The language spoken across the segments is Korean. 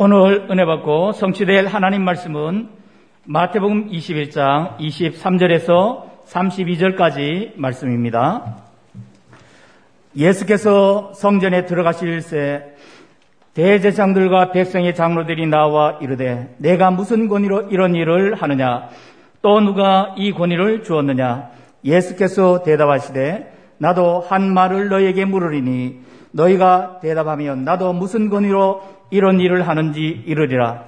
오늘 은혜 받고 성취될 하나님 말씀은 마태복음 21장 23절에서 32절까지 말씀입니다. 예수께서 성전에 들어가실새 대제장들과 백성의 장로들이 나와 이르되 내가 무슨 권위로 이런 일을 하느냐 또 누가 이 권위를 주었느냐 예수께서 대답하시되 나도 한 말을 너에게 물으리니 너희가 대답하면 나도 무슨 권위로 이런 일을 하는지 이르리라.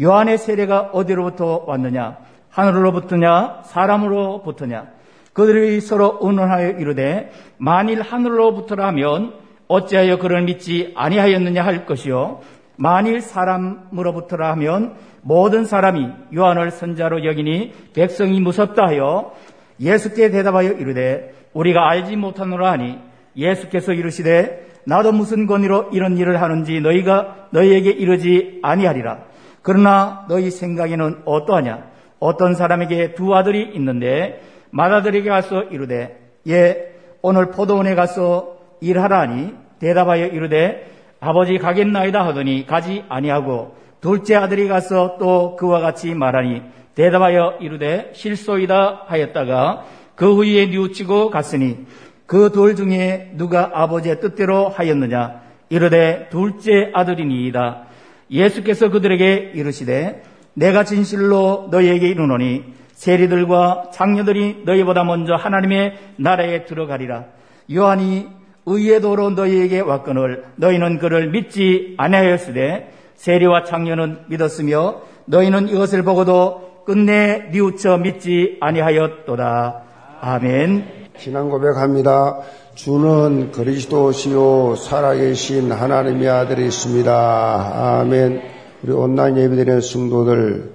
요한의 세례가 어디로부터 왔느냐? 하늘로부터냐? 사람으로부터냐? 그들이 서로 의논하여 이르되 만일 하늘로부터라 하면 어찌하여 그를 믿지 아니하였느냐 할 것이요 만일 사람으로부터라 하면 모든 사람이 요한을 선자로 여기니 백성이 무섭다 하여 예수께 대답하여 이르되 우리가 알지 못하노라 하니 예수께서 이르시되 나도 무슨 권위로 이런 일을 하는지 너희가 너희에게 이르지 아니하리라. 그러나 너희 생각에는 어떠하냐? 어떤 사람에게 두 아들이 있는데 맏아들에게 가서 이르되 예 오늘 포도원에 가서 일하라 하니 대답하여 이르되 아버지 가겠나이다 하더니 가지 아니하고 둘째 아들이 가서 또 그와 같이 말하니 대답하여 이르되 실소이다 하였다가 그 후에 뉘우치고 갔으니 그 둘 중에 누가 아버지의 뜻대로 하였느냐 이르되 둘째 아들이니이다 예수께서 그들에게 이르시되 내가 진실로 너희에게 이르노니 세리들과 장녀들이 너희보다 먼저 하나님의 나라에 들어가리라 요한이 의의 도로 너희에게 왔거늘 너희는 그를 믿지 아니하였으되 세리와 장녀는 믿었으며 너희는 이것을 보고도 끝내 뉘우쳐 믿지 아니하였도다. 아멘. 신앙 고백합니다. 주는 그리스도시요 살아계신 하나님의 아들이십니다. 아멘. 우리 온라인 예배드리는 성도들,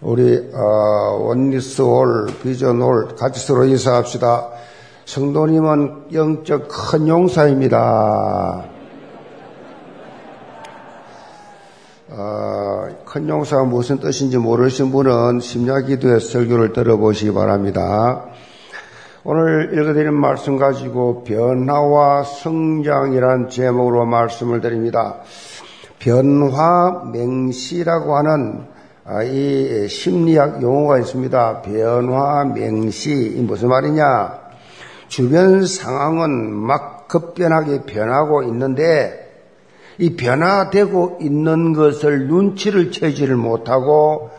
우리 어, 원리스홀, 비전홀 같이 서로 인사합시다. 성도님은 영적 큰 용사입니다. 어, 큰 용사가 무슨 뜻인지 모르신 분은 심야기도의 설교를 들어보시기 바랍니다. 오늘 읽어드린 말씀 가지고 변화와 성장이란 제목으로 말씀을 드립니다. 변화 맹시라고 하는 아, 이 심리학 용어가 있습니다. 변화 맹시 무슨 말이냐? 주변 상황은 막 급변하게 변하고 있는데 이 변화되고 있는 것을 눈치를 채지를 못하고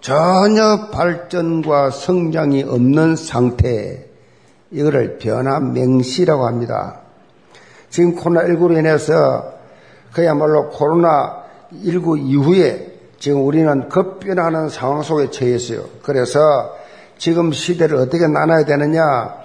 전혀 발전과 성장이 없는 상태, 이거를 변화 맹시라고 합니다. 지금 코로나19로 인해서 그야말로 코로나19 이후에 지금 우리는 급변하는 상황 속에 처해 있어요. 그래서 지금 시대를 어떻게 나눠야 되느냐?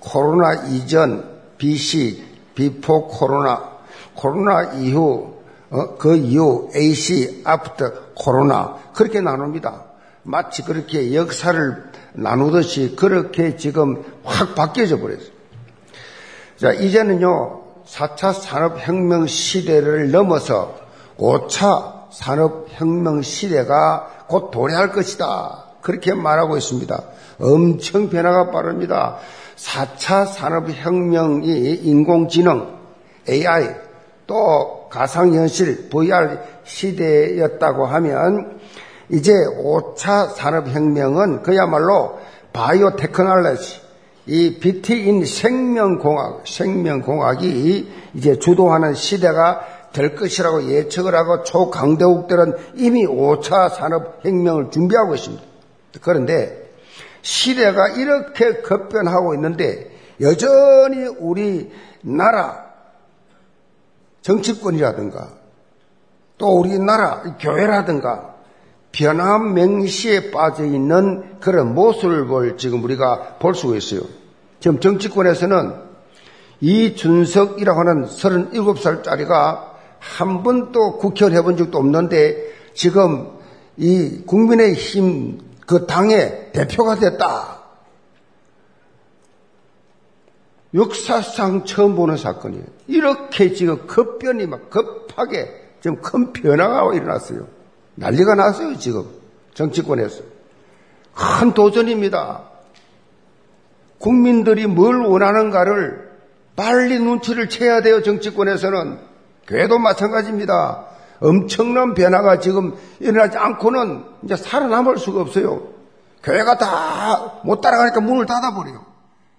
코로나 이전, BC, Before Corona, 코로나 이후, 어, 그 이후 AC, after 코로나 그렇게 나눕니다. 마치 그렇게 역사를 나누듯이 그렇게 지금 확 바뀌어져 버렸어요. 자, 이제는요, 4차 산업혁명 시대를 넘어서 5차 산업혁명 시대가 곧 도래할 것이다. 그렇게 말하고 있습니다. 엄청 변화가 빠릅니다. 4차 산업혁명이 인공지능, AI, 또 가상현실, VR 시대였다고 하면 이제 5차 산업혁명은 그야말로 바이오 테크놀로지, 이 비트인 생명공학, 생명공학이 이제 주도하는 시대가 될 것이라고 예측을 하고 초강대국들은 이미 5차 산업혁명을 준비하고 있습니다. 그런데 시대가 이렇게 급변하고 있는데 여전히 우리 나라 정치권이라든가 또 우리나라 교회라든가 변함 맹시에 빠져 있는 그런 모습을 지금 우리가 볼 수가 있어요. 지금 정치권에서는 이 준석이라고 하는 37살짜리가 한 번도 국회의원 해본 적도 없는데 지금 이 국민의힘 그 당의 대표가 됐다. 역사상 처음 보는 사건이에요. 이렇게 지금 급변이 막 급하게 지금 큰 변화가 일어났어요. 난리가 났어요, 지금. 정치권에서. 큰 도전입니다. 국민들이 뭘 원하는가를 빨리 눈치를 채야 돼요, 정치권에서는. 교회도 마찬가지입니다. 엄청난 변화가 지금 일어나지 않고는 이제 살아남을 수가 없어요. 교회가 다 못 따라가니까 문을 닫아버려요.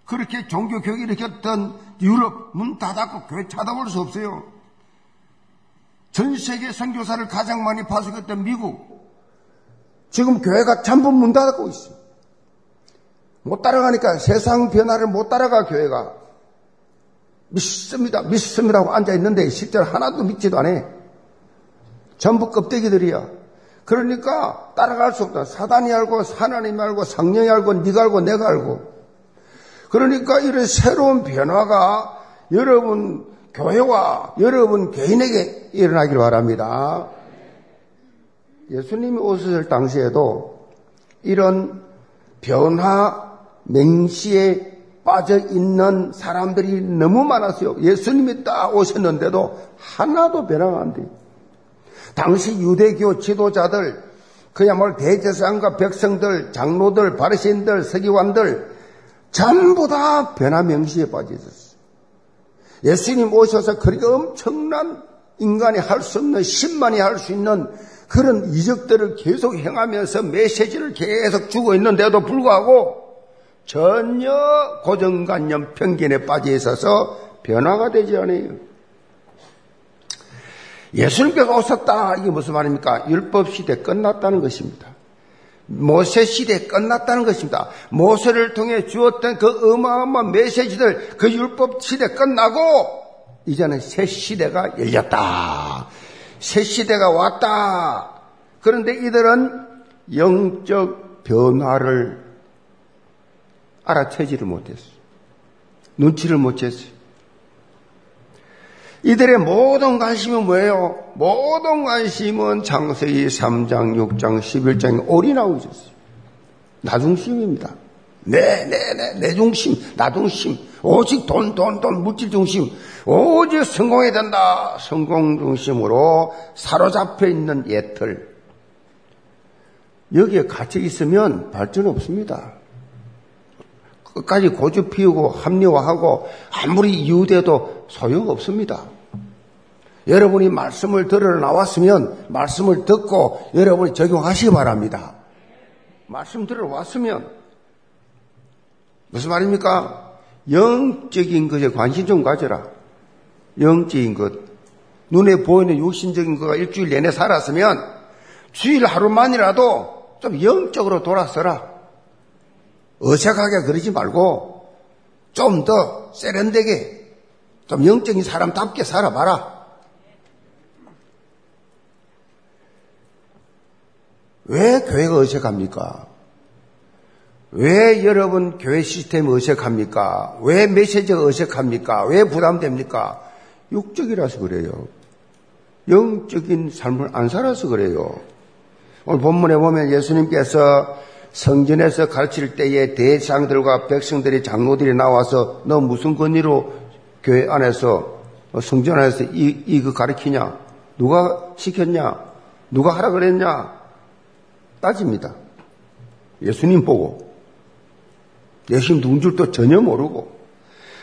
그렇게 종교 교육이 일으켰던 유럽 문 닫았고 교회 찾아볼 수 없어요. 전 세계 선교사를 가장 많이 파송했던 미국. 지금 교회가 전부 문 닫고 있어요. 못 따라가니까 세상 변화를 못 따라가 교회가. 믿습니다 믿습니다 하고 앉아있는데 실제로 하나도 믿지도 않아. 전부 껍데기들이야. 그러니까 따라갈 수 없다. 사단이 알고 하나님이 알고 상령이 알고 네가 알고 내가 알고. 그러니까 이런 새로운 변화가 여러분 교회와 여러분 개인에게 일어나기를 바랍니다. 예수님이 오셨을 당시에도 이런 변화 맹시에 빠져 있는 사람들이 너무 많았어요. 예수님이 딱 오셨는데도 하나도 변화가 안 돼요. 당시 유대교 지도자들, 그야말로 대제사장과 백성들, 장로들, 바리새인들, 서기관들 전부 다 변화 명시에 빠져 있었어요. 예수님 오셔서 그렇게 엄청난 인간이 할 수 없는 신만이 할 수 있는 그런 이적들을 계속 행하면서 메시지를 계속 주고 있는데도 불구하고 전혀 고정관념 편견에 빠져 있어서 변화가 되지 않아요. 예수님께서 오셨다. 이게 무슨 말입니까? 율법 시대 끝났다는 것입니다. 모세 시대 끝났다는 것입니다. 모세를 통해 주었던 그 어마어마한 메시지들, 그 율법 시대 끝나고, 이제는 새 시대가 열렸다. 새 시대가 왔다. 그런데 이들은 영적 변화를 알아채지를 못했어요. 눈치를 못 챘어요. 이들의 모든 관심은 뭐예요? 모든 관심은 장세기 3장, 6장, 11장에 올인하고 있었어요. 나중심입니다. 네, 네, 네, 내 중심, 나 중심, 오직 돈, 돈, 돈, 물질 중심, 오직 성공해야 된다. 성공 중심으로 사로잡혀 있는 예틀. 여기에 갇혀 있으면 발전 없습니다. 끝까지 고집 피우고 합리화하고 아무리 이유돼도 소용 없습니다. 여러분이 말씀을 들으러 나왔으면 말씀을 듣고 여러분이 적용하시기 바랍니다. 말씀 들으러 왔으면 무슨 말입니까? 영적인 것에 관심 좀 가져라. 영적인 것. 눈에 보이는 육신적인 것가 일주일 내내 살았으면 주일 하루만이라도 좀 영적으로 돌아서라. 어색하게 그러지 말고 좀 더 세련되게 좀 영적인 사람답게 살아봐라. 왜 교회가 어색합니까? 왜 여러분 교회 시스템이 어색합니까? 왜 메시지가 어색합니까? 왜 부담됩니까? 육적이라서 그래요. 영적인 삶을 안 살아서 그래요. 오늘 본문에 보면 예수님께서 성전에서 가르칠 때에 대장들과 백성들이 장로들이 나와서 너 무슨 권위로 교회 안에서 성전 안에서 이, 이거 가르치냐? 누가 시켰냐? 누가 하라 그랬냐? 따집니다. 예수님 보고. 예수님 누군 줄도 전혀 모르고.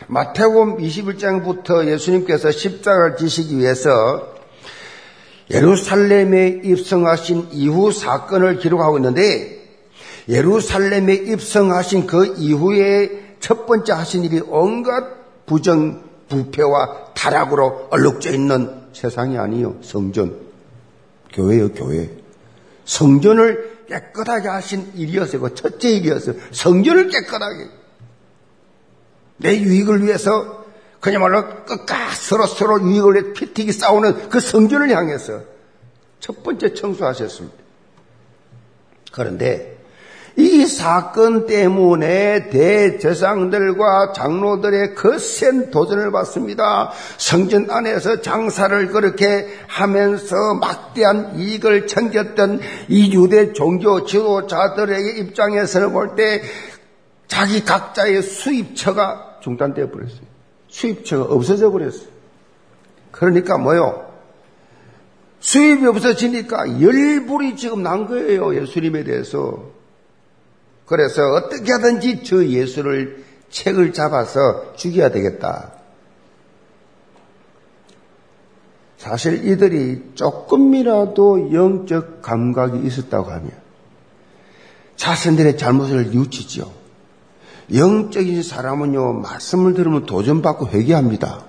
마태복음 21장부터 예수님께서 십자가를 지시기 위해서 예루살렘에 입성하신 이후 사건을 기록하고 있는데 예루살렘에 입성하신 그 이후에 첫 번째 하신 일이 온갖 부정, 부패와 타락으로 얼룩져 있는 세상이 아니요. 성전. 교회요, 교회. 성전을 깨끗하게 하신 일이었어요. 그 첫째 일이었어요. 성전을 깨끗하게. 내 유익을 위해서 그야말로 끝까지 서로 서로 유익을 위해 피튀기 싸우는 그 성전을 향해서 첫 번째 청소하셨습니다. 그런데 이 사건 때문에 대제상들과 장로들의 거센 도전을 받습니다. 성전 안에서 장사를 그렇게 하면서 막대한 이익을 챙겼던 이 유대 종교 지도자들의 입장에서는 볼때 자기 각자의 수입처가 중단되어 버렸어요. 수입처가 없어져 버렸어요. 그러니까 뭐요? 수입이 없어지니까 열불이 지금 난 거예요. 예수님에 대해서. 그래서 어떻게 하든지 저 예수를 책을 잡아서 죽여야 되겠다. 사실 이들이 조금이라도 영적 감각이 있었다고 하면 자신들의 잘못을 뉘우치죠. 영적인 사람은요, 말씀을 들으면 도전받고 회개합니다.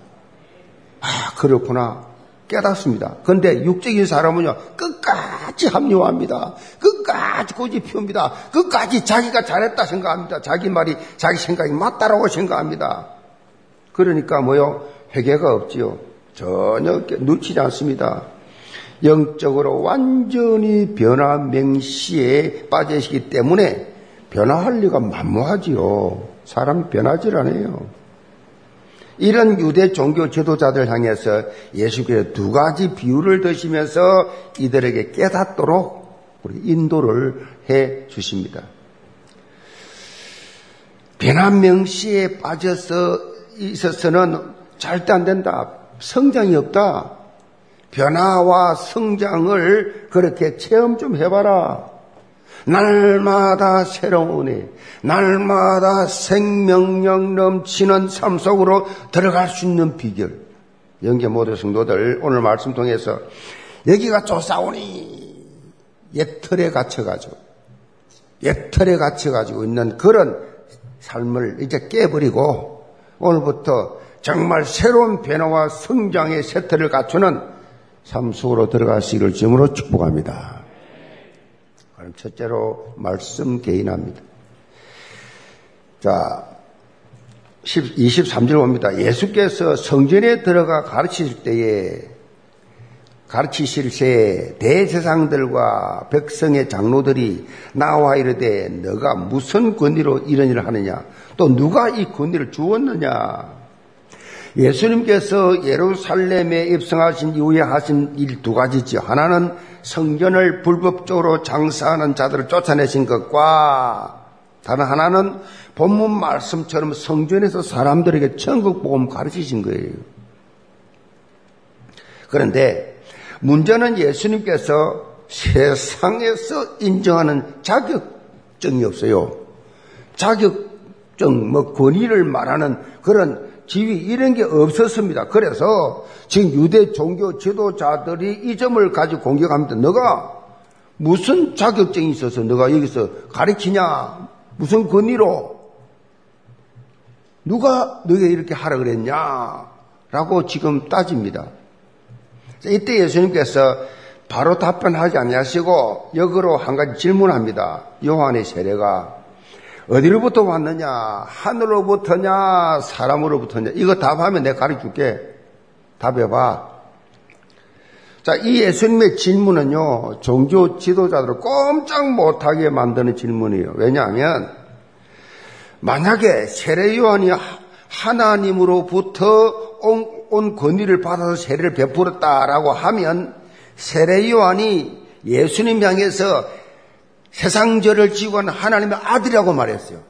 아, 그렇구나. 깨닫습니다. 근데 육적인 사람은요, 끝까지 합리화합니다. 끝까지 고집 피웁니다. 끝까지 자기가 잘했다 생각합니다. 자기 말이, 자기 생각이 맞다라고 생각합니다. 그러니까 뭐요? 회개가 없지요. 전혀 놓치지 않습니다. 영적으로 완전히 변화 맹시에 빠지시기 때문에 변화할 리가 만무하지요. 사람 변하질 않아요. 이런 유대 종교 지도자들 향해서 예수께서 두 가지 비유를 드시면서 이들에게 깨닫도록 우리 인도를 해 주십니다. 변화 명시에 빠져서 있어서는 절대 안 된다. 성장이 없다. 변화와 성장을 그렇게 체험 좀 해봐라. 날마다 새로운 은혜, 날마다 생명력 넘치는 삶 속으로 들어갈 수 있는 비결. 영계 모든 성도들 오늘 말씀 통해서 여기가 쫓아오니 옛 틀에 갇혀가지고 옛 틀에 갇혀가지고 있는 그런 삶을 이제 깨버리고 오늘부터 정말 새로운 변화와 성장의 세트를 갖추는 삶 속으로 들어가시기를 주으로 축복합니다. 그럼 첫째로 말씀 개인합니다. 자, 23절 봅니다. 예수께서 성전에 들어가 가르치실 때에 가르치실 새 대제상들과 백성의 장로들이 나와 이르되 너가 무슨 권위로 이런 일을 하느냐 또 누가 이 권위를 주었느냐 예수님께서 예루살렘에 입성하신 이후에 하신 일 두 가지죠. 하나는 성전을 불법적으로 장사하는 자들을 쫓아내신 것과 다른 하나는 본문 말씀처럼 성전에서 사람들에게 천국 복음 가르치신 거예요. 그런데 문제는 예수님께서 세상에서 인정하는 자격증이 없어요. 자격증, 뭐 권위를 말하는 그런 지위 이런 게 없었습니다. 그래서 지금 유대 종교 지도자들이 이 점을 가지고 공격합니다. 너가 무슨 자격증이 있어서 너가 여기서 가르치냐? 무슨 권위로? 누가 너에게 이렇게 하라 그랬냐? 라고 지금 따집니다. 이때 예수님께서 바로 답변하지 아니하시고 역으로 한 가지 질문합니다. 요한의 세례가 어디로부터 왔느냐? 하늘로부터냐? 사람으로부터냐? 이거 답하면 내가 가르쳐 줄게. 답해봐. 자, 이 예수님의 질문은요, 종교 지도자들을 꼼짝 못하게 만드는 질문이에요. 왜냐하면, 만약에 세례 요한이 하나님으로부터 온, 온 권위를 받아서 세례를 베풀었다라고 하면, 세례 요한이 예수님 향해서 세상 죄를 지고 한 하나님의 아들이라고 말했어요.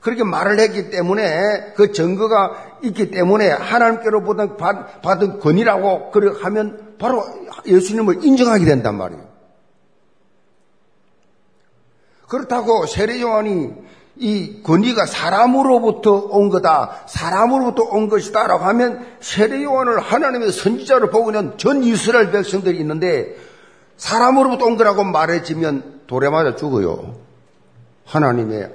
그렇게 말을 했기 때문에 그 증거가 있기 때문에 하나님께로부터 받은 권위라고 그렇게 하면 바로 예수님을 인정하게 된단 말이에요. 그렇다고 세례 요한이 이 권위가 사람으로부터 온 거다, 사람으로부터 온 것이다라고 하면 세례 요한을 하나님의 선지자로 보고 있는 전 이스라엘 백성들이 있는데 사람으로부터 온 거라고 말해지면 돌에 맞아 죽어요. 하나님의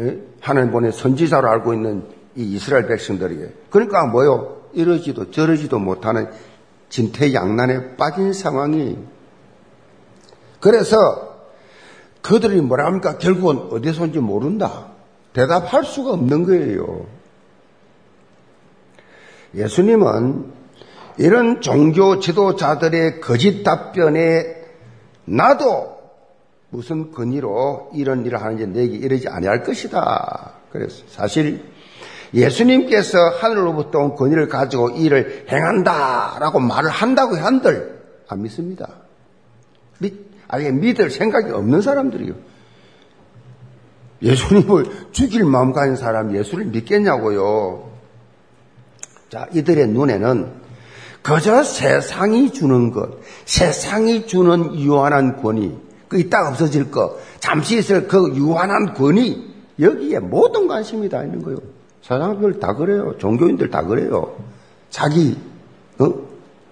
에? 하나님 보내 선지자로 알고 있는 이 이스라엘 백성들에게 그러니까 뭐요? 이러지도 저러지도 못하는 진퇴양난에 빠진 상황이 그래서 그들이 뭐라 합니까? 결국은 어디서 온지 모른다. 대답할 수가 없는 거예요. 예수님은 이런 종교 지도자들의 거짓 답변에 나도 무슨 권위로 이런 일을 하는지 내게 이러지 아니할 것이다. 그래서 사실 예수님께서 하늘로부터 온 권위를 가지고 일을 행한다라고 말을 한다고 한들 안 믿습니다. 믿, 아예 믿을 생각이 없는 사람들이요. 예수님을 죽일 마음 가진 사람 예수를 믿겠냐고요. 자, 이들의 눈에는 그저 세상이 주는 것, 세상이 주는 유한한 권위, 그 이따 없어질 거, 잠시 있을 그 유한한 권위, 여기에 모든 관심이 다 있는 거예요. 사람들 다 그래요. 종교인들 다 그래요. 자기, 어?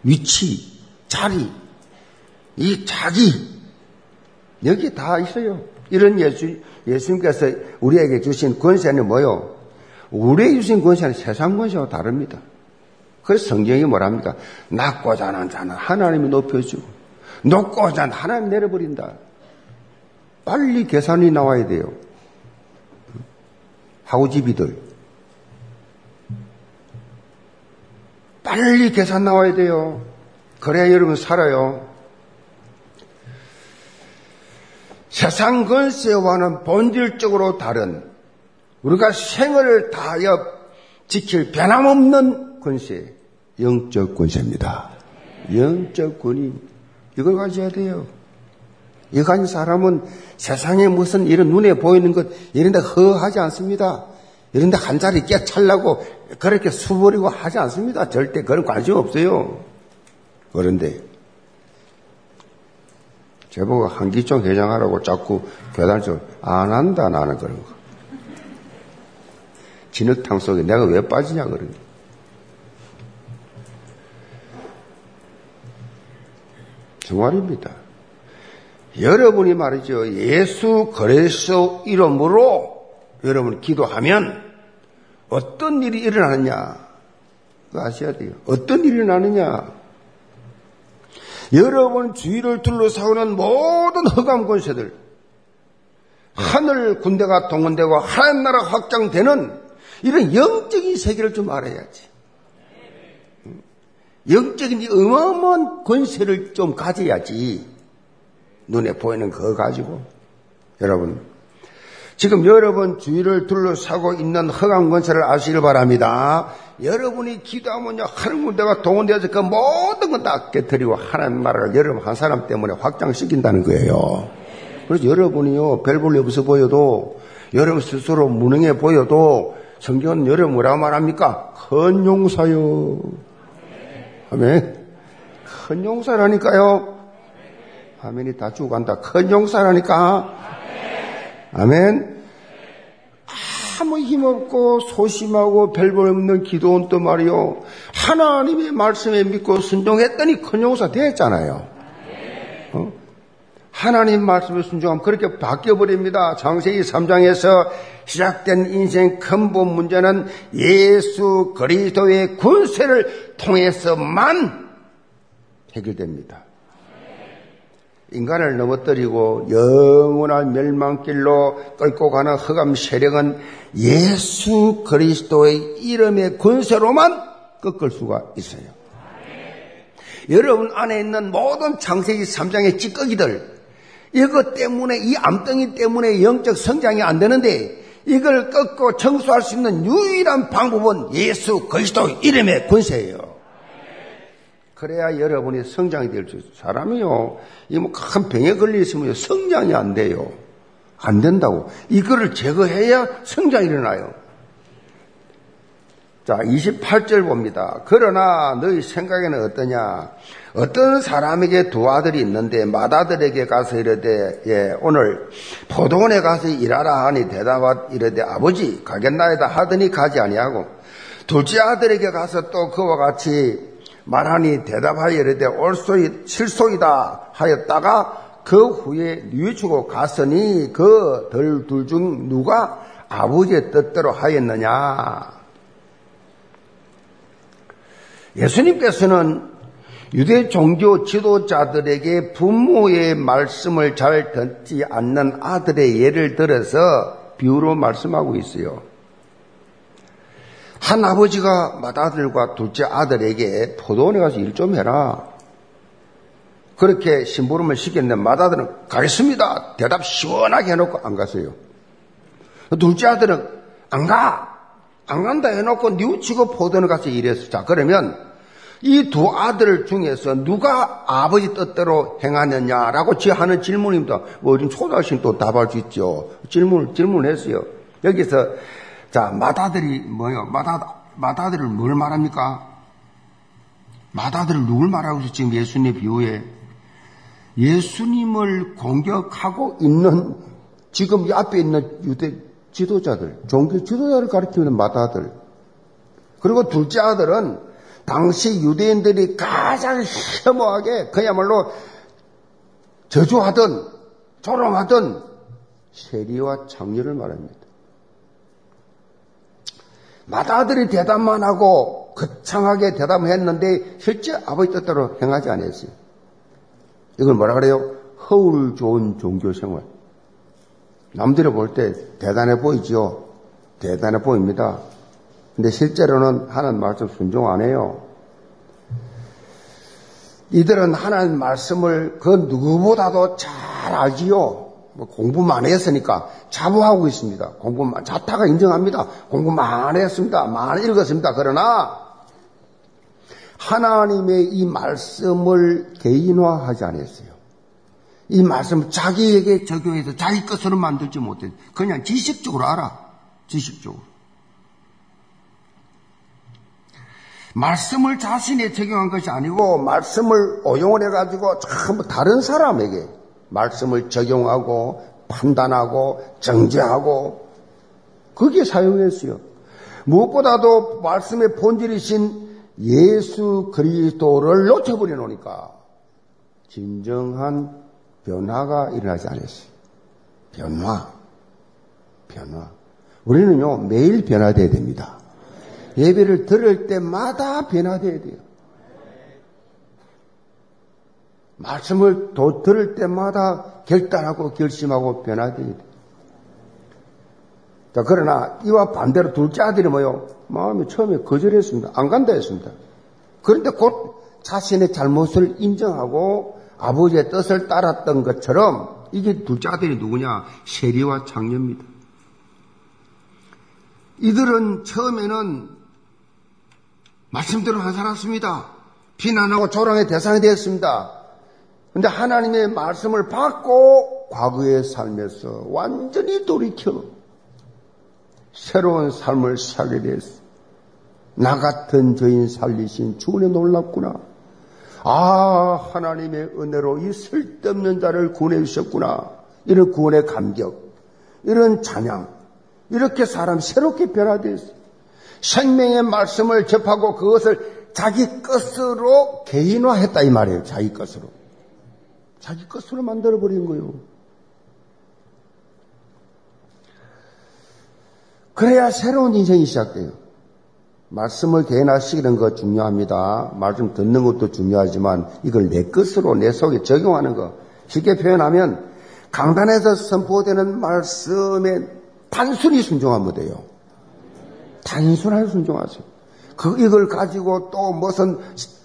위치, 자리, 이 자기, 여기 다 있어요. 이런 예수, 예수님께서 우리에게 주신 권세는 뭐요? 우리에게 주신 권세는 세상 권세와 다릅니다. 그래서 성경이 뭐랍니까? 낮고자 하는 자는 하나님이 높여주고, 높고자 하는 하나님 내려버린다. 빨리 계산이 나와야 돼요. 하우집이들. 빨리 계산 나와야 돼요. 그래야 여러분 살아요. 세상 권세와는 본질적으로 다른 우리가 생을 다하여 지킬 변함없는 권세, 영적 권세입니다. 영적 권위 이걸 가져야 돼요. 이거 가진 사람은 세상에 무슨 이런 눈에 보이는 것 이런 데 허하지 않습니다. 이런 데 한 자리 깨찰라고 그렇게 수버리고 하지 않습니다. 절대 그런 관심 없어요. 그런데 제보가 한기총 회장하라고 자꾸 교단에서 안 한다 나는 그런 거. 진흙탕 속에 내가 왜 빠지냐 그런 거. 정말입니다. 여러분이 말이죠. 예수 그리스도 이름으로 여러분 기도하면 어떤 일이 일어나느냐? 아셔야 돼요. 어떤 일이 일어나느냐? 여러분 주위를 둘러싸고는 모든 허감 권세들, 하늘 군대가 동원되고 하나님 나라 확장되는 이런 영적인 세계를 좀 알아야지. 영적인 어마어마한 권세를 좀 가져야지. 눈에 보이는 그거 가지고. 여러분, 지금 여러분 주위를 둘러싸고 있는 허강 권세를 아시길 바랍니다. 여러분이 기도하면요, 하는 군대가 동원되어서 그 모든 건 다 깨뜨리고 하나님 나라를 여러분 한 사람 때문에 확장시킨다는 거예요. 그래서 여러분이요, 별 볼일 없어 보여도, 여러분 스스로 무능해 보여도, 성경은 여러분 뭐라고 말합니까? 큰 용사요. 아멘. 큰 용사라니까요. 아멘이 다 죽어간다. 큰 용사라니까. 아멘. 아무 힘없고 소심하고 별볼 없는 기도원 또 말이요. 하나님의 말씀에 믿고 순종했더니 큰 용사 됐잖아요. 어? 하나님 말씀에 순종하면 그렇게 바뀌어버립니다. 장세기 3장에서 시작된 인생 근본 문제는 예수 그리스도의 군세를 통해서만 해결됩니다. 인간을 넘어뜨리고 영원한 멸망길로 끌고 가는 흑암 세력은 예수 그리스도의 이름의 권세로만 꺾을 수가 있어요. 여러분 안에 있는 모든 창세기 3장의 찌꺼기들, 이것 때문에, 이 암덩이 때문에 영적 성장이 안 되는데, 이걸 꺾고 청소할 수 있는 유일한 방법은 예수 그리스도 이름의 권세예요. 그래야 여러분이 성장이 될 수 있어요. 사람이요, 이 뭐 큰 병에 걸려 있으면 성장이 안 돼요. 안 된다고. 이거를 제거해야 성장이 일어나요. 자, 28절 봅니다. 그러나 너희 생각에는 어떠냐? 어떤 사람에게 두 아들이 있는데 맏아들에게 가서 이르되 예, 오늘 포도원에 가서 일하라 하니 대답하 이르되 아버지 가겠나이다 하더니 가지 아니하고 둘째 아들에게 가서 또 그와 같이 말하니 대답하여 이르되 올소이 칠소이다 하였다가 그 후에 뉘우치고 갔으니 그 덜 둘 중 누가 아버지의 뜻대로 하였느냐 예수님께서는 유대 종교 지도자들에게 부모의 말씀을 잘 듣지 않는 아들의 예를 들어서 비유로 말씀하고 있어요. 한 아버지가 맏아들과 둘째 아들에게 포도원에 가서 일 좀 해라. 그렇게 심부름을 시켰는데 맏아들은 가겠습니다. 대답 시원하게 해놓고 안 갔어요. 둘째 아들은 안 가. 안 간다 해놓고 뉘우치고 포도원에 가서 일했어. 자, 그러면 이 두 아들 중에서 누가 아버지 뜻대로 행하느냐라고 하는 질문입니다. 뭐, 지금 초등학생 또 답할 수 있죠. 질문, 질문했어요. 여기서 자, 맏아들이 뭐요? 맏아들, 맏아들을 뭘 말합니까? 맏아들을 누굴 말하고 있어 지금 예수님의 비유에? 예수님을 공격하고 있는 지금 이 앞에 있는 유대 지도자들, 종교 지도자를 가리키는 맏아들. 그리고 둘째 아들은 당시 유대인들이 가장 혐오하게 그야말로 저주하던 조롱하던 세리와 장녀를 말합니다. 마다들이 대답만 하고 거창하게 대답했는데 실제 아버지 뜻대로 행하지 않았어요. 이걸 뭐라 그래요? 허울 좋은 종교 생활. 남들이 볼 때 대단해 보이죠? 대단해 보입니다. 근데 실제로는 하나님 말씀 순종 안 해요. 이들은 하나님 말씀을 그 누구보다도 잘 알지요. 뭐 공부 많이 했으니까 자부하고 있습니다. 공부 자타가 인정합니다. 공부 많이 했습니다. 많이 읽었습니다. 그러나 하나님의 이 말씀을 개인화하지 않았어요. 이 말씀 자기에게 적용해서 자기 것으로 만들지 못해. 그냥 지식적으로 알아. 지식적으로. 말씀을 자신에 적용한 것이 아니고 말씀을 오용을 해가지고 전부 다른 사람에게 말씀을 적용하고 판단하고 정죄하고 그게 사용했어요. 무엇보다도 말씀의 본질이신 예수 그리스도를 놓쳐버려 놓으니까 진정한 변화가 일어나지 않았어요. 변화. 변화. 우리는요, 매일 변화돼야 됩니다. 예배를 들을 때마다 변화돼야 돼요. 말씀을 또 들을 때마다 결단하고 결심하고 변화돼야 돼요. 자, 그러나 이와 반대로 둘째 아들이 뭐요? 마음이 처음에 거절했습니다. 안 간다 했습니다. 그런데 곧 자신의 잘못을 인정하고 아버지의 뜻을 따랐던 것처럼 이게 둘째 아들이 누구냐? 세리와 장녀입니다. 이들은 처음에는 말씀대로 안 살았습니다. 비난하고 조롱의 대상이 되었습니다. 근데 하나님의 말씀을 받고 과거의 삶에서 완전히 돌이켜 새로운 삶을 살게 됐어. 나 같은 죄인 살리신 주은에 놀랍구나. 아, 하나님의 은혜로 이 쓸데없는 자를 구원해 주셨구나. 이런 구원의 감격, 이런 찬양, 이렇게 사람 새롭게 변화되었어. 생명의 말씀을 접하고 그것을 자기 것으로 개인화했다 이 말이에요. 자기 것으로. 자기 것으로 만들어버린 거예요. 그래야 새로운 인생이 시작돼요. 말씀을 대인하시는 것 중요합니다. 말씀 듣는 것도 중요하지만 이걸 내 것으로 내 속에 적용하는 것. 쉽게 표현하면 강단에서 선포되는 말씀에 단순히 순종하면 돼요. 단순하게 순종하세요. 그 이걸 가지고 또 무슨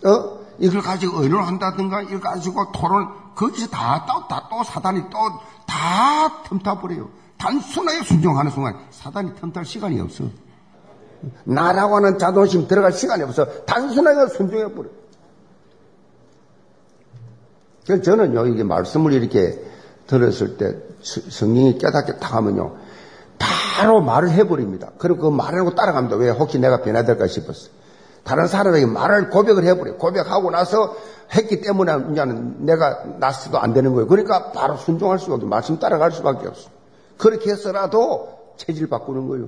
어 이걸 가지고 의논 한다든가 이걸 가지고 토론 거기서 다또 다, 또 사단이 또 다 틈타 버려요. 단순하게 순종하는 순간 사단이 틈탈 시간이 없어. 나라고 하는 자존심 들어갈 시간이 없어. 단순하게 순종해버려. 그래서 저는요, 이게 말씀을 이렇게 들었을 때 성령이 깨닫게 딱 하면요, 바로 말을 해버립니다. 그리고 그 말을 하고 따라갑니다. 왜? 혹시 내가 변화될까 싶었어. 다른 사람에게 말을 고백을 해버려요. 고백하고 나서 했기 때문에 이제는 내가 낫어도 안 되는 거예요. 그러니까 바로 순종할 수가 없어. 말씀 따라갈 수밖에 없어. 그렇게 해서라도 체질 바꾸는 거예요.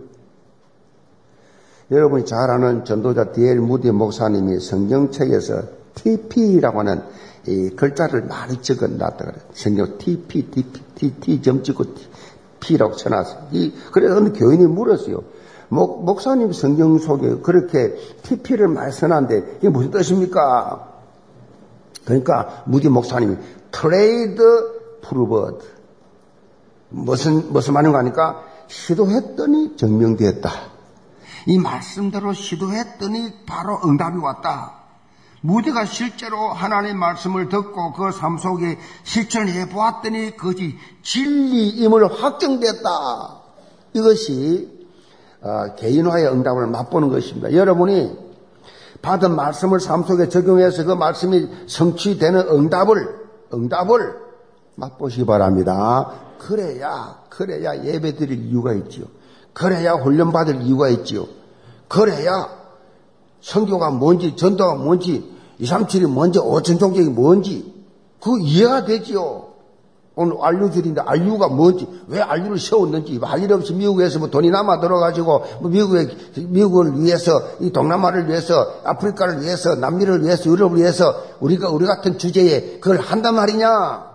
여러분이 잘 아는 전도자 디엘 무디 목사님이 성경책에서 TP라고 하는 이 글자를 많이 적어 놨다 그래요. 성경 TP, TP, T, T 점 찍고 P라고 쳐놨어요. 이, 그래서 어느 교인이 물었어요. 목, 목사님 성경 속에 그렇게 TP를 많이 써놨는데 이게 무슨 뜻입니까? 그러니까 무디 목사님이 Tried Proved 무슨 무슨 말인가 하니까 시도했더니 증명되었다. 이 말씀대로 시도했더니 바로 응답이 왔다. 무디가 실제로 하나님의 말씀을 듣고 그 삶 속에 실천해 보았더니 그것이 진리임을 확정됐다. 이것이 어, 개인화의 응답을 맛보는 것입니다. 여러분이 받은 말씀을 삶 속에 적용해서 그 말씀이 성취되는 응답을, 응답을 맛보시기 바랍니다. 그래야, 그래야 예배 드릴 이유가 있지요. 그래야 훈련받을 이유가 있지요. 그래야 성교가 뭔지, 전도가 뭔지, 237이 뭔지, 5천 종족이 뭔지, 그 이해가 되지요. 오늘 알류들인데 알류가 뭔지, 왜 알류를 세웠는지, 할 일 없이 미국에서 뭐 돈이 남아 들어가지고, 뭐 미국에, 미국을 위해서, 이 동남아를 위해서, 아프리카를 위해서, 남미를 위해서, 유럽을 위해서, 우리가, 우리 같은 주제에 그걸 한단 말이냐?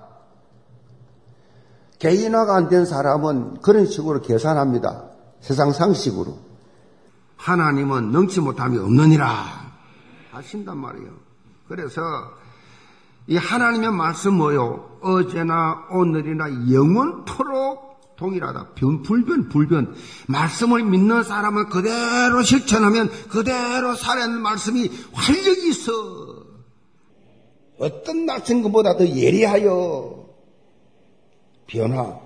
개인화가 안 된 사람은 그런 식으로 계산합니다. 세상 상식으로. 하나님은 능치 못함이 없느니라. 하신단 말이에요. 그래서 이 하나님의 말씀 뭐요? 어제나 오늘이나 영원토록 동일하다. 변, 불변, 불변. 말씀을 믿는 사람은 그대로 실천하면 그대로 살아는 말씀이 활력이 있어. 어떤 말씀보다 더 예리하여 변화.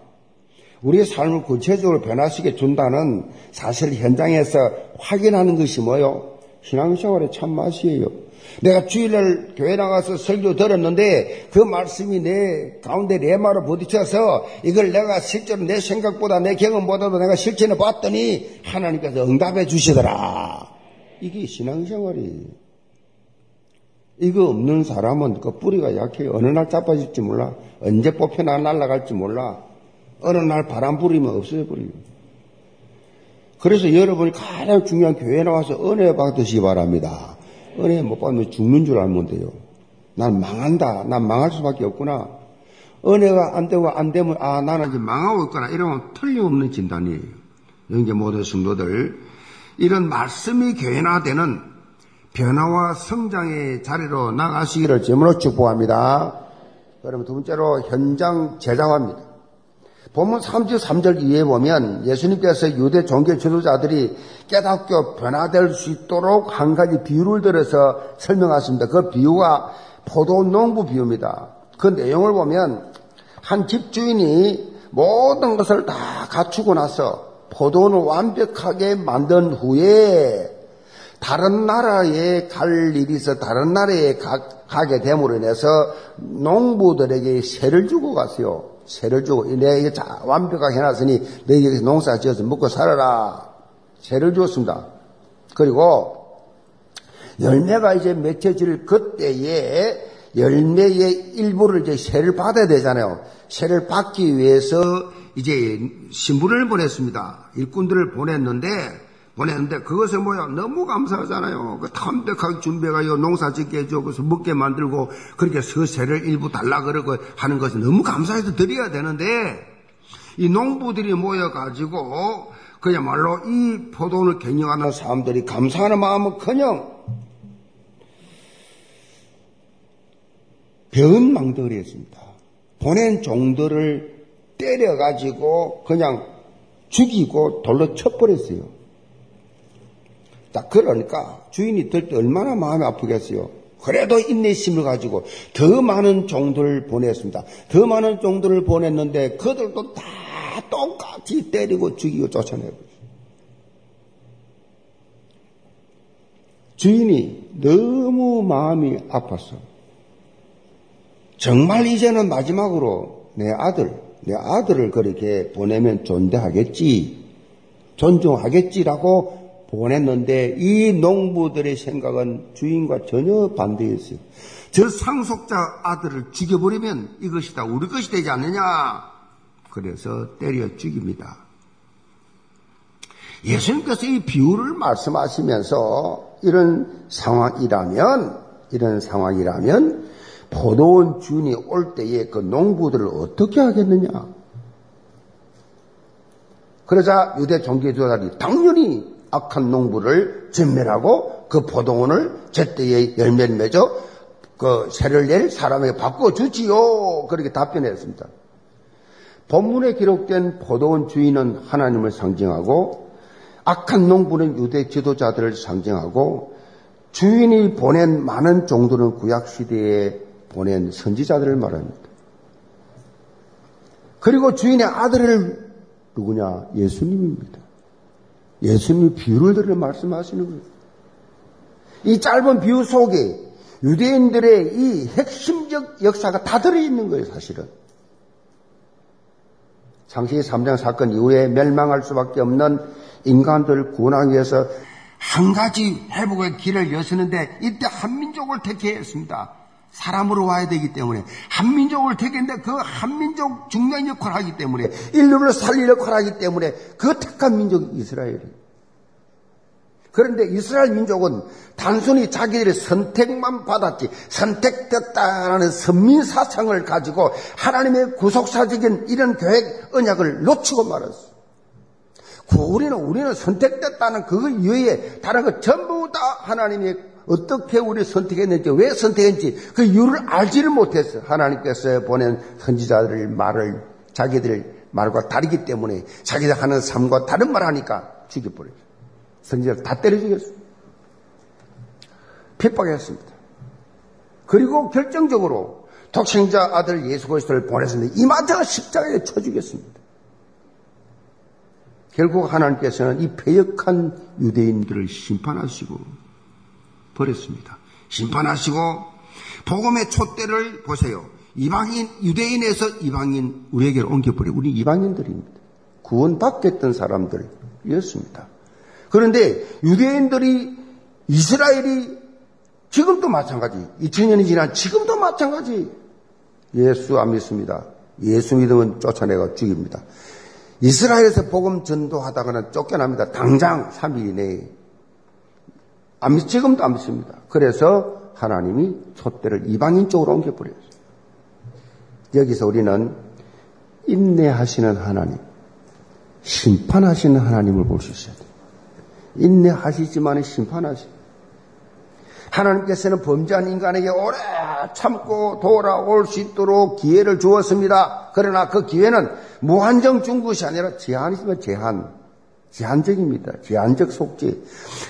우리의 삶을 구체적으로 변화시켜 준다는 사실 현장에서 확인하는 것이 뭐요? 신앙생활의 참맛이에요. 내가 주일날 교회 나가서 설교 들었는데 그 말씀이 내 가운데 내 말을 부딪혀서 이걸 내가 실제로 내 생각보다 내 경험보다도 내가 실천해 봤더니 하나님께서 응답해 주시더라. 이게 신앙생활이. 이거 없는 사람은 그 뿌리가 약해. 어느 날 자빠질지 몰라. 언제 뽑혀나 날아갈지 몰라. 어느 날 바람 부리면 없어져 버리고. 그래서 여러분이 가장 중요한 교회 나와서 은혜 받으시기 바랍니다. 은혜 못 받으면 죽는 줄 알면 돼요. 난 망한다. 난 망할 수밖에 없구나. 은혜가 안 되고 안 되면 아 나는 이제 망하고 있구나. 이러면 틀림없는 진단이에요. 영계 모든 성도들 이런 말씀이 교회나되는 변화와 성장의 자리로 나가시기를 제물로 축복합니다. 그러면 두 번째로 현장 제자화입니다. 본문 33절 이후에 보면 예수님께서 유대 종교 지도자들이 깨닫고 변화될 수 있도록 한 가지 비유를 들어서 설명하십니다. 그 비유가 포도 농부 비유입니다. 그 내용을 보면 한 집주인이 모든 것을 다 갖추고 나서 포도원을 완벽하게 만든 후에 다른 나라에 갈 일이 있어 다른 나라에 가, 게 됨으로 인해서 농부들에게 세를 주고 갔어요. 세를 주고 내가 이게 완벽하게 해놨으니 너희 여기서 농사 지어서 먹고 살아라. 세를 주었습니다. 그리고 열매가 이제 맺혀질 그때에 열매의 일부를 이제 세를 받아야 되잖아요. 세를 받기 위해서 이제 신부를 보냈습니다. 일꾼들을 보냈는데 보냈는데 그것을 뭐야 너무 감사하잖아요. 그 완벽하게 준비해가요 농사 짓게 해주고 그래서 먹게 만들고 그렇게 서세를 일부 달라 그러고 하는 것은 너무 감사해서 드려야 되는데 이 농부들이 모여가지고 그야말로 이 포도를 경영하는 사람들이 감사하는 마음은 커녕 배은망덕을 했습니다. 보낸 종들을 때려가지고 그냥 죽이고 돌로 쳐버렸어요. 딱 그러니까 주인이 들 때 얼마나 마음이 아프겠어요. 그래도 인내심을 가지고 더 많은 종들을 보냈습니다. 더 많은 종들을 보냈는데 그들도 다 똑같이 때리고 죽이고 쫓아내고 주인이 너무 마음이 아팠어. 정말 이제는 마지막으로 내 아들, 내 아들을 그렇게 보내면 존대하겠지, 존중하겠지라고 보냈는데 이 농부들의 생각은 주인과 전혀 반대였어요. 저 상속자 아들을 죽여버리면 이것이 다 우리 것이 되지 않느냐. 그래서 때려 죽입니다. 예수님께서 이 비유를 말씀하시면서 이런 상황이라면, 이런 상황이라면 포도원 주인이 올 때에 그 농부들을 어떻게 하겠느냐? 그러자 유대 종교 지도자들이 당연히 악한 농부를 전멸하고 그 포도원을 제때에 열매를 맺어 그 세를 낼 사람에게 바꿔주지요. 그렇게 답변했습니다. 본문에 기록된 포도원 주인은 하나님을 상징하고 악한 농부는 유대 지도자들을 상징하고 주인이 보낸 많은 종들은 구약시대에 보낸 선지자들을 말합니다. 그리고 주인의 아들을 누구냐? 예수님입니다. 예수님이 비유를 들어 말씀하시는 거예요. 이 짧은 비유 속에 유대인들의 이 핵심적 역사가 다 들어있는 거예요, 사실은. 창세기 3장 사건 이후에 멸망할 수밖에 없는 인간들 구원하기 위해서 한 가지 회복의 길을 여시는데 이때 한민족을 택해 했습니다. 사람으로 와야 되기 때문에 한민족을 택했는데 그 한민족 중요한 역할을 하기 때문에 인류를 살릴 역할을 하기 때문에 그 택한 민족이 이스라엘이 그런데 이스라엘 민족은 단순히 자기들의 선택만 받았지 선택됐다라는 선민 사상을 가지고 하나님의 구속사적인 이런 계획 언약을 놓치고 말았어. 우리는 우리는 선택됐다는 그 이외에 다른 것 전부 다 하나님의 어떻게 우리 선택했는지 왜 선택했는지 그 이유를 알지를 못했어. 하나님께서 보낸 선지자들 말을 자기들 말과 다르기 때문에 자기들 하는 삶과 다른 말 하니까 죽여버렸어. 선지자를 다 때려 죽였어. 핍박했습니다. 그리고 결정적으로 독생자 아들 예수 그리스도를 보냈는데 이마저가 십자가에 쳐 죽였습니다. 결국 하나님께서는 이 패역한 유대인들을 심판하시고 버렸습니다. 심판하시고 복음의 촛대를 보세요. 이방인 유대인에서 이방인 우리에게로 옮겨버려. 우리 이방인들입니다. 구원받겠던 사람들이었습니다. 그런데 유대인들이 이스라엘이 지금도 마찬가지. 2000년이 지난 지금도 마찬가지. 예수 안 믿습니다. 예수 믿으면 쫓아내가 죽입니다. 이스라엘에서 복음 전도하다가는 쫓겨납니다. 당장 3일 이내에. 안 믿, 지금도 안 믿습니다. 그래서 하나님이 촛대를 이방인 쪽으로 옮겨버렸어요. 여기서 우리는 인내하시는 하나님, 심판하시는 하나님을 볼 수 있어야 돼요. 인내하시지만 심판하시. 하나님께서는 범죄한 인간에게 오래 참고 돌아올 수 있도록 기회를 주었습니다. 그러나 그 기회는 무한정 준 것이 아니라 제한이지만 제한. 제한적입니다. 제한적 속죄.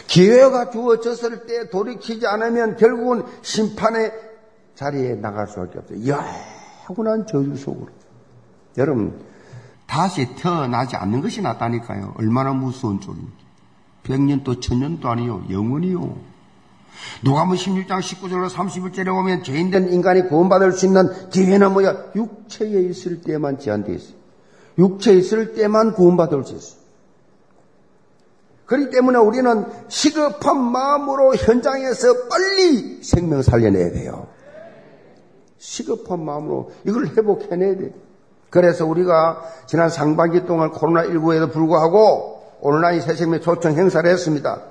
기회가 주어졌을 때 돌이키지 않으면 결국은 심판의 자리에 나갈 수밖에 없어요. 영원한 저주 속으로. 여러분, 다시 태어나지 않는 것이 낫다니까요. 얼마나 무서운 쪽입니까? 백년도 천년도 아니요. 영원히요. 누가 뭐 16장 19절로 31절에 보면 죄인된 인간이 구원받을 수 있는 기회는 뭐야? 육체에 있을 때만 제한되어 있어요. 육체에 있을 때만 구원받을 수 있어요. 그렇기 때문에 우리는 시급한 마음으로 현장에서 빨리 생명 살려내야 돼요. 시급한 마음으로 이걸 회복해내야 돼요. 그래서 우리가 지난 상반기 동안 코로나19에도 불구하고 온라인 새생명 초청 행사를 했습니다.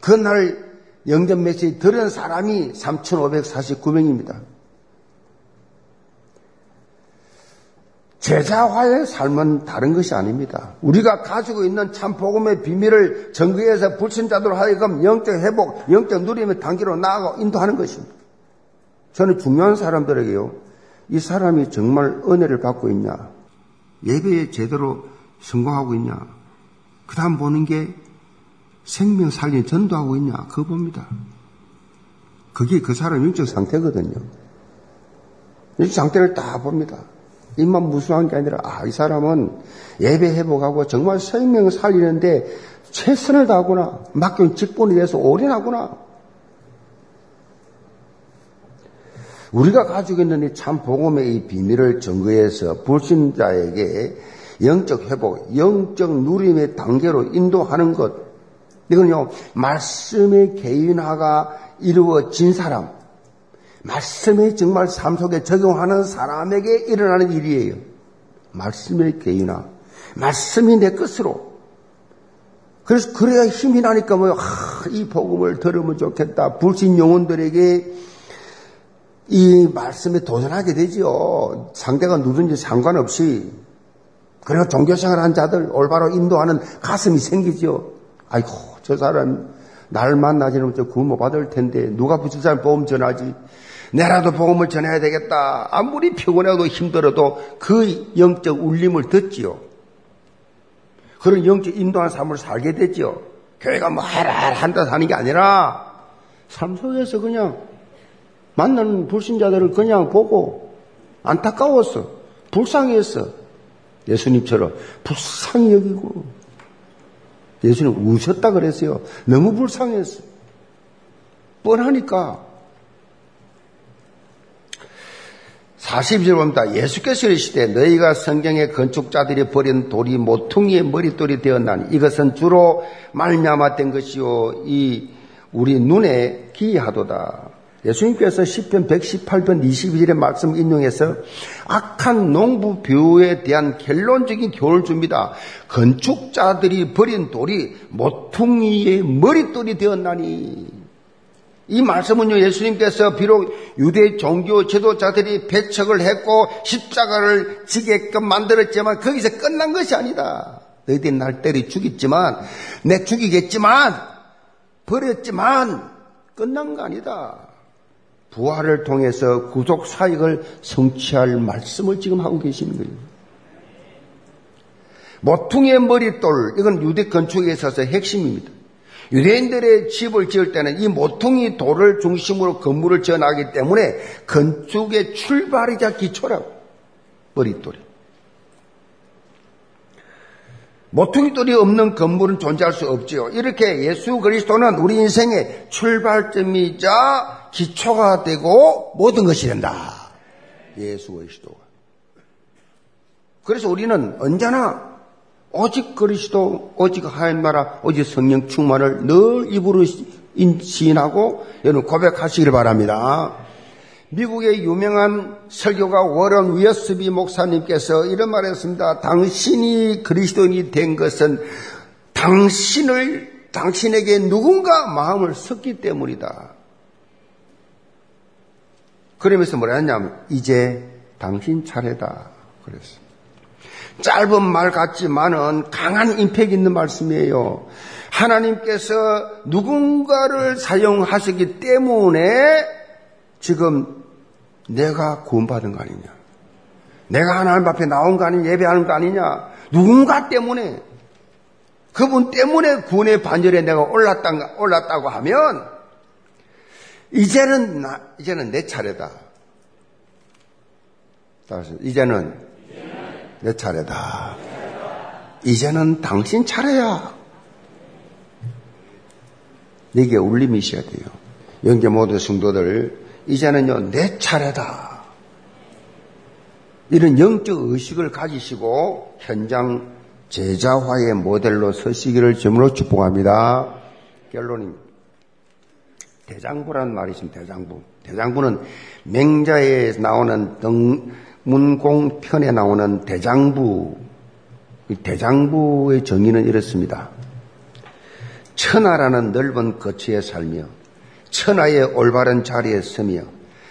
그날 영전 메시지 들은 사람이 3,549명입니다. 제자화의 삶은 다른 것이 아닙니다. 우리가 가지고 있는 참 복음의 비밀을 전거해서 불신자들 하여금 영적 회복, 영적 누림의 단계로 나아가 인도하는 것입니다. 저는 중요한 사람들에게요. 이 사람이 정말 은혜를 받고 있냐? 예배에 제대로 성공하고 있냐? 그 다음 보는 게 생명 살린 전도하고 있냐? 그거 봅니다. 그게 그 사람 영적 상태거든요. 영적 상태를 다 봅니다. 입만 무수한 게 아니라 아, 이 사람은 예배 회복하고 정말 생명을 살리는데 최선을 다하구나. 맡긴 직분에 대해서 올인하구나. 우리가 가지고 있는 이 참 복음의 이 비밀을 증거해서 불신자에게 영적 회복, 영적 누림의 단계로 인도하는 것. 이건요, 말씀의 개인화가 이루어진 사람, 말씀이 정말 삶 속에 적용하는 사람에게 일어나는 일이에요. 말씀의 개인화. 말씀이 내 것으로. 그래서 그래야 힘이 나니까 뭐, 하, 이 복음을 들으면 좋겠다. 불신 영혼들에게 이 말씀에 도전하게 되지요. 상대가 누군지 상관없이. 그리고 종교생활 한 자들 올바로 인도하는 가슴이 생기지요. 아이고, 저 사람 날 만나지는 저 구모 받을 텐데 누가 부처사람 보험 전하지? 내라도 복음을 전해야 되겠다. 아무리 피곤해도 힘들어도 그 영적 울림을 듣지요. 그런 영적 인도한 삶을 살게 되지요. 교회가 뭐 해라 한다 하는 게 아니라 삶 속에서 그냥 만나는 불신자들을 그냥 보고 안타까웠어. 불쌍했어. 예수님처럼 불쌍히 여기고 예수님 우셨다 그랬어요. 너무 불쌍했어. 뻔하니까 40절 봅니다. 예수께서 이르시되 너희가 성경의 건축자들이 버린 돌이 모퉁이의 머릿돌이 되었나니 이것은 주로 말미암아 된 것이요 이 우리 눈에 기이하도다. 예수님께서 10편 118편 22절의 말씀 인용해서 악한 농부 뷰에 대한 결론적인 교훈을 줍니다. 건축자들이 버린 돌이 모퉁이의 머릿돌이 되었나니 이 말씀은요 예수님께서 비록 유대 종교 지도자들이 배척을 했고 십자가를 지게끔 만들었지만 거기서 끝난 것이 아니다. 너희들이 날 때려 죽였지만 내 죽이겠지만 버렸지만 끝난 거 아니다. 부활을 통해서 구속 사역을 성취할 말씀을 지금 하고 계시는 거예요. 모퉁이의 머릿돌, 이건 유대 건축에 있어서 핵심입니다. 유대인들의 집을 지을 때는 이 모퉁이 돌을 중심으로 건물을 지어나기 때문에 건축의 출발이자 기초라고. 머릿돌이. 모퉁이 돌이 없는 건물은 존재할 수 없지요. 이렇게 예수 그리스도는 우리 인생의 출발점이자 기초가 되고 모든 것이 된다. 예수 그리스도가. 그래서 우리는 언제나 오직 그리스도, 오직 하얀 나라, 오직 성령 충만을 늘 입으로 인신하고 여러분 고백하시길 바랍니다. 미국의 유명한 설교가 워런 위어스비 목사님께서 이런 말을 했습니다. 당신이 그리스도인이 된 것은 당신을, 당신에게 누군가 마음을 섞기 때문이다. 그러면서 뭐라 했냐면, 이제 당신 차례다. 그랬어. 짧은 말 같지만은 강한 임팩 있는 말씀이에요. 하나님께서 누군가를 사용하시기 때문에 지금 내가 구원받은 거 아니냐. 내가 하나님 앞에 나온 거 아니냐. 예배하는 거 아니냐. 누군가 때문에 그분 때문에 구원의 반절에 내가 올랐다, 올랐다고 하면 이제는 나, 이제는 내 차례다. 따라서 이제는 내 차례다. 이제는 당신 차례야. 내게 울림이 있어야 돼요. 영계 모든 성도들, 이제는요, 내 차례다. 이런 영적 의식을 가지시고 현장 제자화의 모델로 서시기를 점으로 축복합니다. 결론입니다. 대장부란 말이 있습니다. 대장부. 대장부는 맹자에 나오는 등 문공편에 나오는 대장부. 대장부의 정의는 이렇습니다. 천하라는 넓은 거처에 살며 천하의 올바른 자리에 서며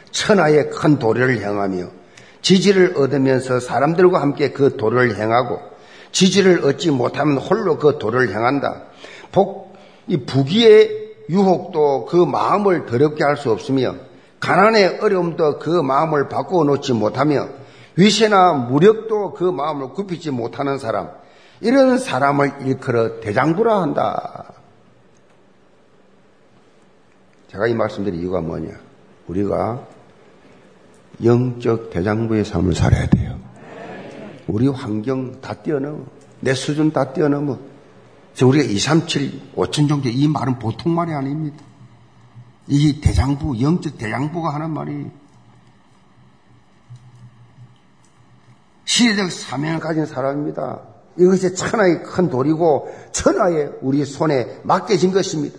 천하의 큰 도리를 행하며 지지를 얻으면서 사람들과 함께 그 도를 행하고 지지를 얻지 못하면 홀로 그 도를 행한다. 복, 이 부귀의 유혹도 그 마음을 더럽게 할 수 없으며 가난의 어려움도 그 마음을 바꾸어 놓지 못하며 위세나 무력도 그 마음을 굽히지 못하는 사람 이런 사람을 일컬어 대장부라 한다. 제가 이 말씀드린 이유가 뭐냐? 우리가 영적 대장부의 삶을 살아야 돼요. 우리 환경 다 뛰어넘어. 내 수준 다 뛰어넘어. 그래서 우리가 237, 5천 종교 이 말은 보통 말이 아닙니다. 이 대장부, 영적 대장부가 하는 말이 시대적 사명을 가진 사람입니다. 이것이 천하의 큰 돌이고 천하의 우리 손에 맡겨진 것입니다.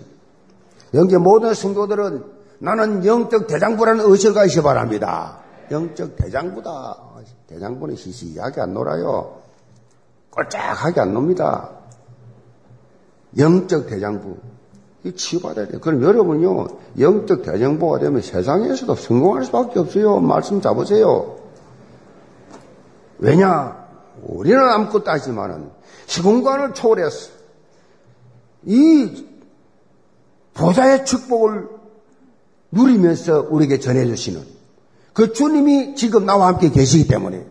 영계 모든 성도들은 나는 영적 대장부라는 의식을 가시기 바랍니다. 영적 대장부다. 대장부는 시시하게 안 놀아요. 꼴짝하게 안 놉니다. 영적 대장부. 이 치유받아야 돼요. 그럼 여러분요, 영적 대장부가 되면 세상에서도 성공할 수밖에 없어요. 말씀 잡으세요. 왜냐? 우리는 아무것도 하지만은 시공간을 초월해서 이 보좌의 축복을 누리면서 우리에게 전해주시는 그 주님이 지금 나와 함께 계시기 때문에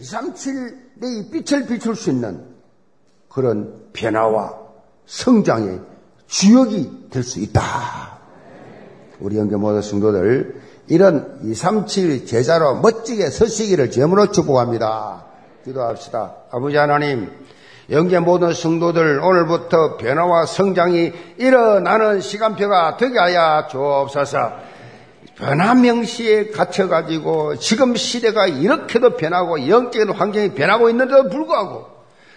237내 빛을 비출 수 있는 그런 변화와 성장의 주역이 될 수 있다. 우리 영계 모든 성도들 이런 237 제자로 멋지게 서시기를 점으로 축복합니다. 기도합시다. 아버지 하나님, 영계 모든 성도들 오늘부터 변화와 성장이 일어나는 시간표가 되게 하여 주옵소서. 변화 명시에 갇혀가지고 지금 시대가 이렇게도 변하고 영적인 환경이 변하고 있는데도 불구하고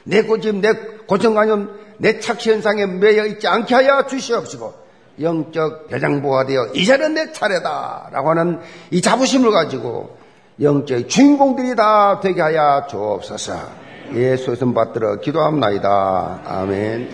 내 고집, 내 고정관념, 내 착시 현상에 매여 있지 않게 하여 주시옵시고 영적 대장부가 되어 이제는 내 차례다 라고 하는 이 자부심을 가지고 영적 주인공들이 다 되게 하여 주옵소서. 예수의 손 받들어 기도합나이다. 아멘.